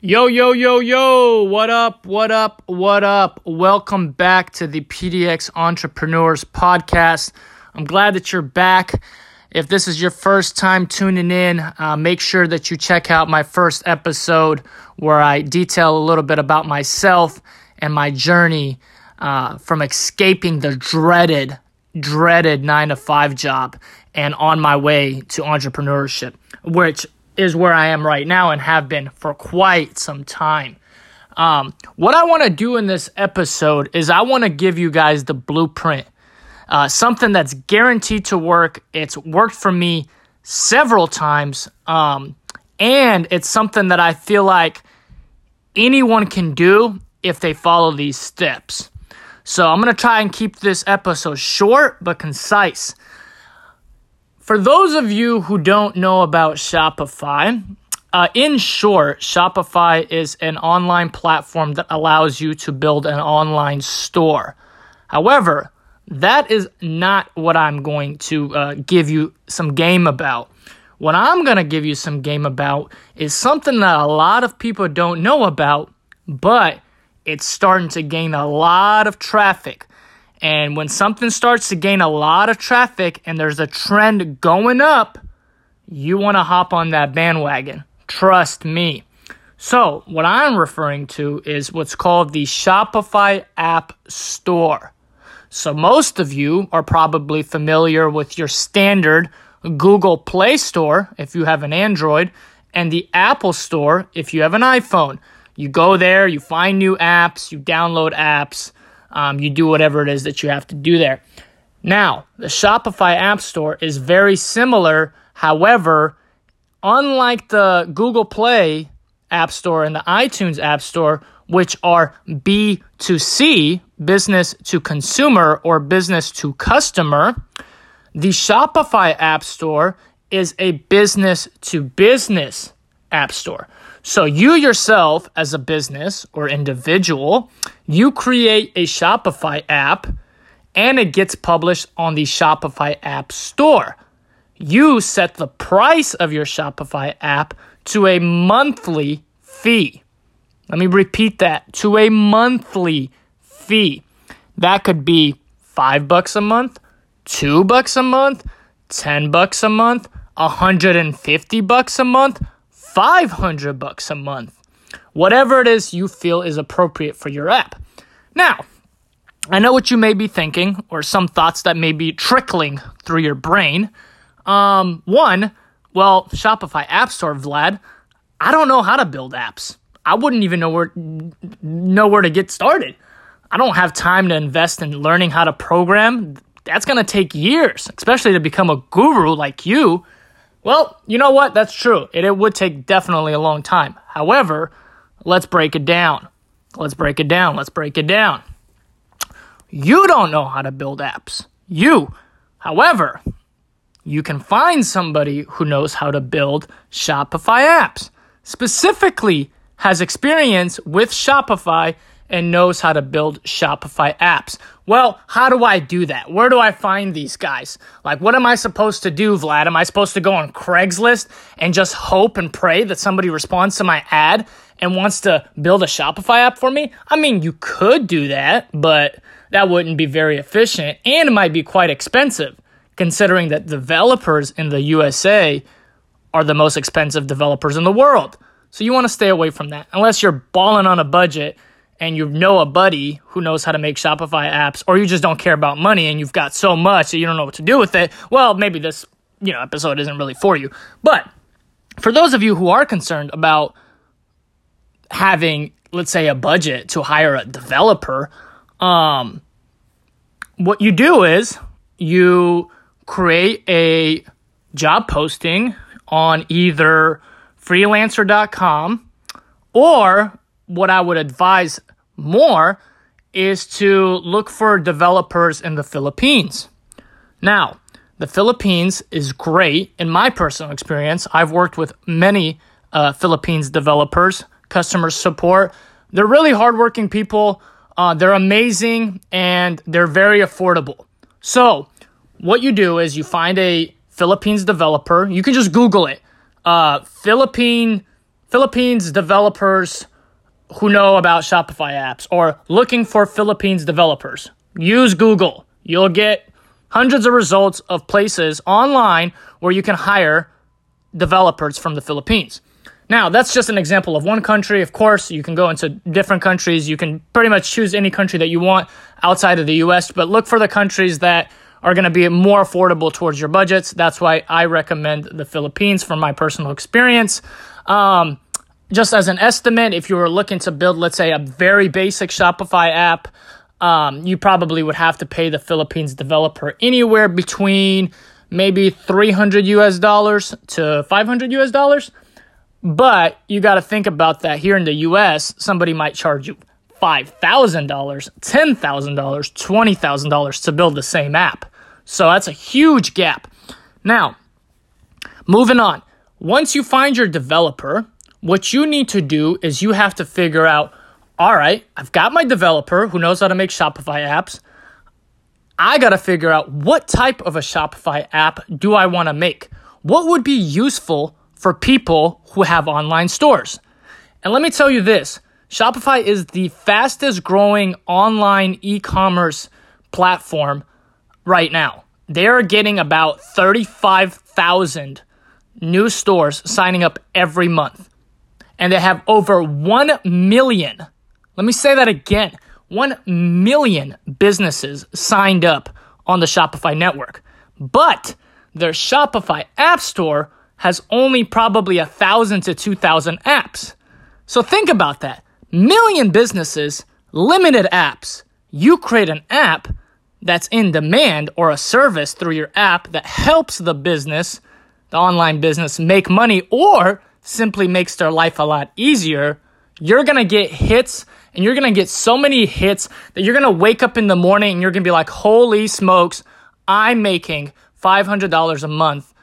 Yo, yo, yo, yo, what up, what up, what up? Welcome back to the PDX Entrepreneurs Podcast. I'm glad that you're back. If this is your first time tuning in, uh, make sure that you check out my first episode where I detail a little bit about myself and my journey uh, from escaping the dreaded, dreaded nine to five job and on my way to entrepreneurship, which is where I am right now and have been for quite some time. Um, what I want to do in this episode is I want to give you guys the blueprint, uh, something that's guaranteed to work. It's worked for me several times, um, and it's something that I feel like anyone can do if they follow these steps. So I'm going to try and keep this episode short but concise. For those of you who don't know about Shopify, uh, in short, Shopify is an online platform that allows you to build an online store. However, that is not what I'm going to uh, give you some game about. What I'm going to give you some game about is something that a lot of people don't know about, but it's starting to gain a lot of traffic. And when something starts to gain a lot of traffic and there's a trend going up, you want to hop on that bandwagon. Trust me. So, what I'm referring to is what's called the Shopify App Store. So, most of you are probably familiar with your standard Google Play Store if you have an Android and the Apple Store if you have an iPhone. You go there, you find new apps, you download apps, um, you do whatever it is that you have to do there. Now, the Shopify App Store is very similar. However, unlike the Google Play App Store and the iTunes App Store, which are B2C, business to consumer or business to customer, the Shopify App Store is a business to business app store. So you yourself as a business or individual, you create a Shopify app and it gets published on the Shopify app store. You set the price of your Shopify app to a monthly fee. Let me repeat that to a monthly fee. That could be five bucks a month, two bucks a month, 10 bucks a month, 150 bucks a month, 500 bucks a month. Whatever it is you feel is appropriate for your app. Now, I know what you may be thinking, or some thoughts that may be trickling through your brain. Um, one, well, Shopify App Store, Vlad, I don't know how to build apps. I wouldn't even know where know where to get started. I don't have time to invest in learning how to program. That's going to take years, especially to become a guru like you. Well, you know what? That's true. It, it would take definitely a long time. However, let's break it down. Let's break it down. Let's break it down. You don't know how to build apps. You. However, you can find somebody who knows how to build Shopify apps, specifically has experience with Shopify and knows how to build Shopify apps. Well, how do I do that? Where do I find these guys? Like, what am I supposed to do, Vlad? Am I supposed to go on Craigslist and just hope and pray that somebody responds to my ad and wants to build a Shopify app for me? I mean, you could do that, but that wouldn't be very efficient and it might be quite expensive considering that developers in the USA are the most expensive developers in the world. So you want to stay away from that unless you're balling on a budget and you know a buddy who knows how to make Shopify apps, or you just don't care about money and you've got so much that you don't know what to do with it, well, maybe this you know episode isn't really for you. But for those of you who are concerned about having, let's say, a budget to hire a developer, um, what you do is you create a job posting on either freelancer.com or what I would advise more is to look for developers in the Philippines. Now, the Philippines is great in my personal experience. I've worked with many uh, Philippines developers, customer support. They're really hardworking people. Uh, they're amazing and they're very affordable. So, what you do is you find a Philippines developer. You can just Google it. Uh, Philippine Philippines developers who know about Shopify apps or looking for Philippines developers. Use Google. You'll get hundreds of results of places online where you can hire developers from the Philippines. Now, that's just an example of one country. Of course, you can go into different countries. You can pretty much choose any country that you want outside of the US, but look for the countries that are going to be more affordable towards your budgets. That's why I recommend the Philippines from my personal experience. Um, just as an estimate, if you were looking to build, let's say, a very basic Shopify app, um, you probably would have to pay the Philippines developer anywhere between maybe 300 US dollars to 500 US dollars. But you got to think about that here in the US, somebody might charge you $5,000, $10,000, $20,000 to build the same app. So that's a huge gap. Now, moving on. Once you find your developer, what you need to do is you have to figure out all right, I've got my developer who knows how to make Shopify apps. I got to figure out what type of a Shopify app do I want to make? What would be useful for people who have online stores? And let me tell you this Shopify is the fastest growing online e commerce platform right now. They are getting about 35,000 new stores signing up every month. And they have over 1 million, let me say that again 1 million businesses signed up on the Shopify network. But their Shopify App Store has only probably a 1,000 to 2,000 apps. So think about that. Million businesses, limited apps. You create an app that's in demand or a service through your app that helps the business, the online business, make money or simply makes their life a lot easier, you're gonna get hits and you're gonna get so many hits that you're gonna wake up in the morning and you're gonna be like, holy smokes, I'm making $500 a month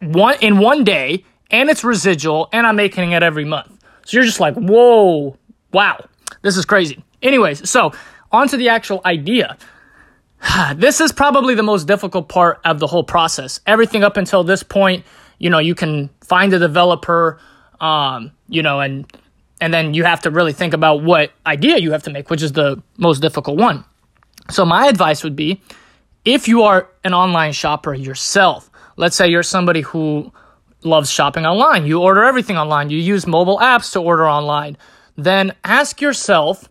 one in one day and it's residual and I'm making it every month. So you're just like, whoa, wow, this is crazy. Anyways, so on to the actual idea. This is probably the most difficult part of the whole process. Everything up until this point, you know, you can find a developer, um, you know, and and then you have to really think about what idea you have to make, which is the most difficult one. So my advice would be if you are an online shopper yourself, let's say you're somebody who loves shopping online, you order everything online, you use mobile apps to order online, then ask yourself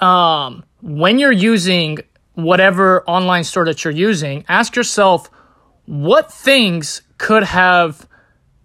um, when you're using whatever online store that you're using, ask yourself what things could have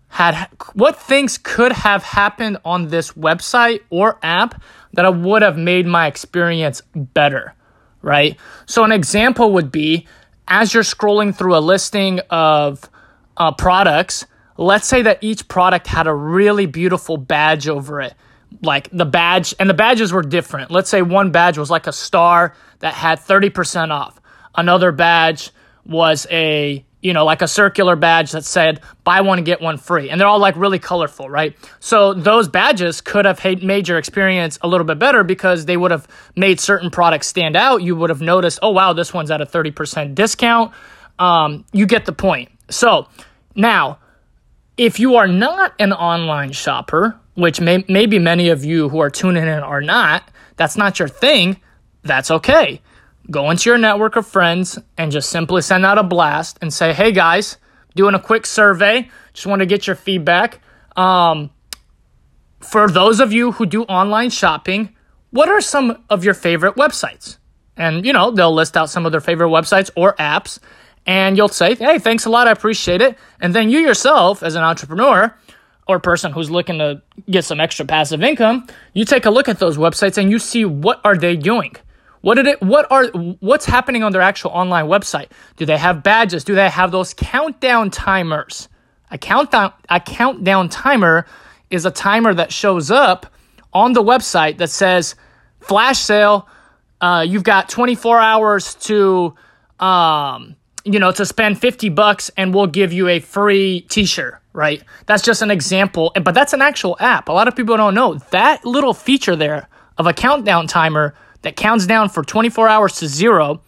had what things could have happened on this website or app that would have made my experience better, right? So an example would be as you're scrolling through a listing of uh, products, let's say that each product had a really beautiful badge over it like the badge and the badges were different. Let's say one badge was like a star that had 30% off. Another badge was a, you know, like a circular badge that said buy one and get one free. And they're all like really colorful, right? So those badges could have made your experience a little bit better because they would have made certain products stand out. You would have noticed, oh wow, this one's at a 30% discount. Um, you get the point. So now, if you are not an online shopper, which may, maybe many of you who are tuning in are not, that's not your thing, that's okay. Go into your network of friends and just simply send out a blast and say, hey guys, doing a quick survey, just want to get your feedback. Um, for those of you who do online shopping, what are some of your favorite websites? And, you know, they'll list out some of their favorite websites or apps. And you'll say, hey, thanks a lot. I appreciate it. And then you yourself, as an entrepreneur, or person who's looking to get some extra passive income, you take a look at those websites and you see what are they doing? What did it what are what's happening on their actual online website? Do they have badges? Do they have those countdown timers? A countdown a countdown timer is a timer that shows up on the website that says flash sale. Uh, you've got 24 hours to um, you know to spend 50 bucks and we'll give you a free t-shirt right? That's just an example, but that's an actual app. A lot of people don't know that little feature there of a countdown timer that counts down for 24 hours to zero.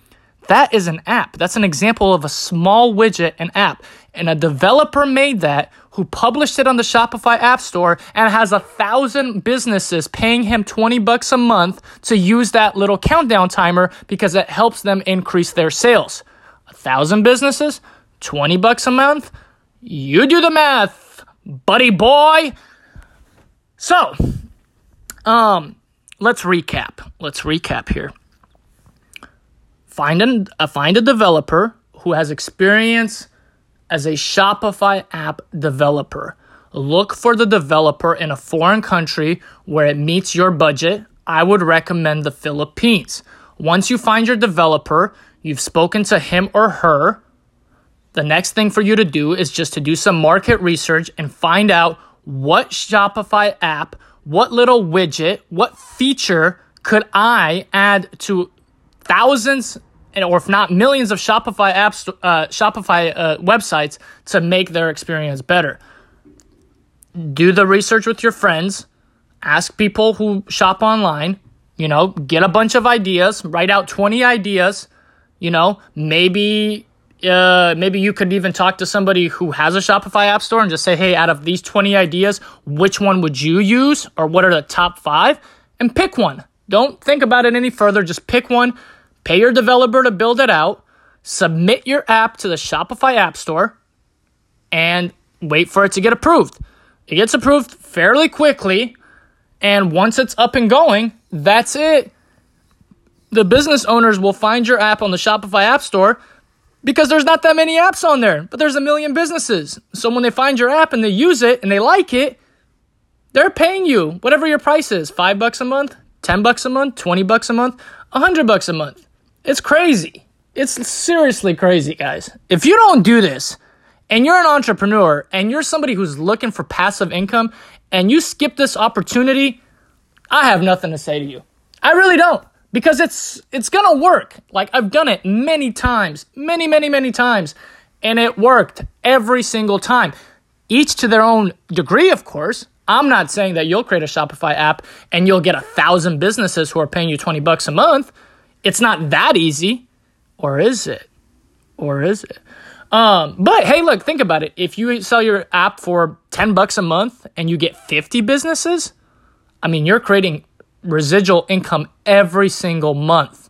That is an app. That's an example of a small widget, an app. And a developer made that who published it on the Shopify App Store and has a thousand businesses paying him 20 bucks a month to use that little countdown timer because it helps them increase their sales. A thousand businesses, 20 bucks a month. You do the math, buddy boy. So, um, let's recap. Let's recap here. Find a, uh, find a developer who has experience as a Shopify app developer. Look for the developer in a foreign country where it meets your budget. I would recommend the Philippines. Once you find your developer, you've spoken to him or her. The next thing for you to do is just to do some market research and find out what Shopify app, what little widget, what feature could I add to thousands or if not millions of Shopify apps, uh, Shopify uh, websites to make their experience better. Do the research with your friends. Ask people who shop online. You know, get a bunch of ideas. Write out twenty ideas. You know, maybe uh, maybe you could even talk to somebody who has a Shopify app store and just say, hey, out of these 20 ideas, which one would you use or what are the top five? And pick one. Don't think about it any further. Just pick one pay your developer to build it out, submit your app to the Shopify App Store, and wait for it to get approved. It gets approved fairly quickly, and once it's up and going, that's it. The business owners will find your app on the Shopify App Store because there's not that many apps on there, but there's a million businesses. So when they find your app and they use it and they like it, they're paying you whatever your price is 5 bucks a month, 10 bucks a month, 20 bucks a month, 100 bucks a month. It's crazy. It's seriously crazy, guys. If you don't do this and you're an entrepreneur and you're somebody who's looking for passive income and you skip this opportunity, I have nothing to say to you. I really don't because it's it's to work. Like I've done it many times, many many many times and it worked every single time. Each to their own degree, of course. I'm not saying that you'll create a Shopify app and you'll get a thousand businesses who are paying you 20 bucks a month. It's not that easy, or is it? Or is it? Um, but hey, look, think about it. If you sell your app for 10 bucks a month and you get 50 businesses, I mean, you're creating residual income every single month.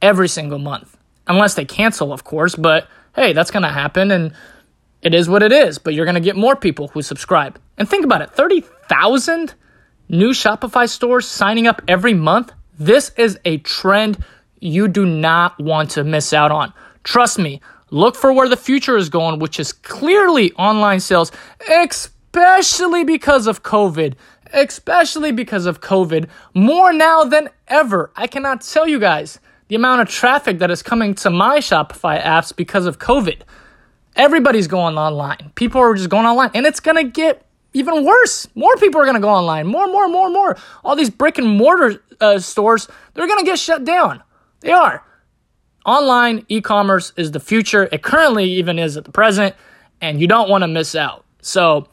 Every single month. Unless they cancel, of course, but hey, that's going to happen and it is what it is, but you're going to get more people who subscribe. And think about it 30,000 new Shopify stores signing up every month. This is a trend you do not want to miss out on. Trust me, look for where the future is going, which is clearly online sales, especially because of COVID. Especially because of COVID, more now than ever. I cannot tell you guys the amount of traffic that is coming to my Shopify apps because of COVID. Everybody's going online. People are just going online, and it's going to get even worse. More people are going to go online. More, more, more, more. All these brick and mortar uh, stores, they're going to get shut down. They are. Online e commerce is the future. It currently even is at the present, and you don't want to miss out. So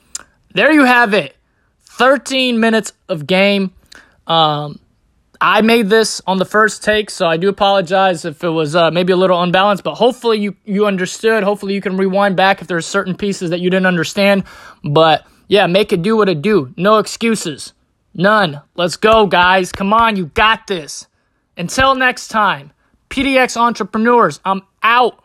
there you have it 13 minutes of game. Um, I made this on the first take, so I do apologize if it was uh, maybe a little unbalanced, but hopefully you, you understood. Hopefully you can rewind back if there's certain pieces that you didn't understand. But yeah, make it do what it do. No excuses. None. Let's go, guys. Come on, you got this. Until next time, PDX entrepreneurs, I'm out.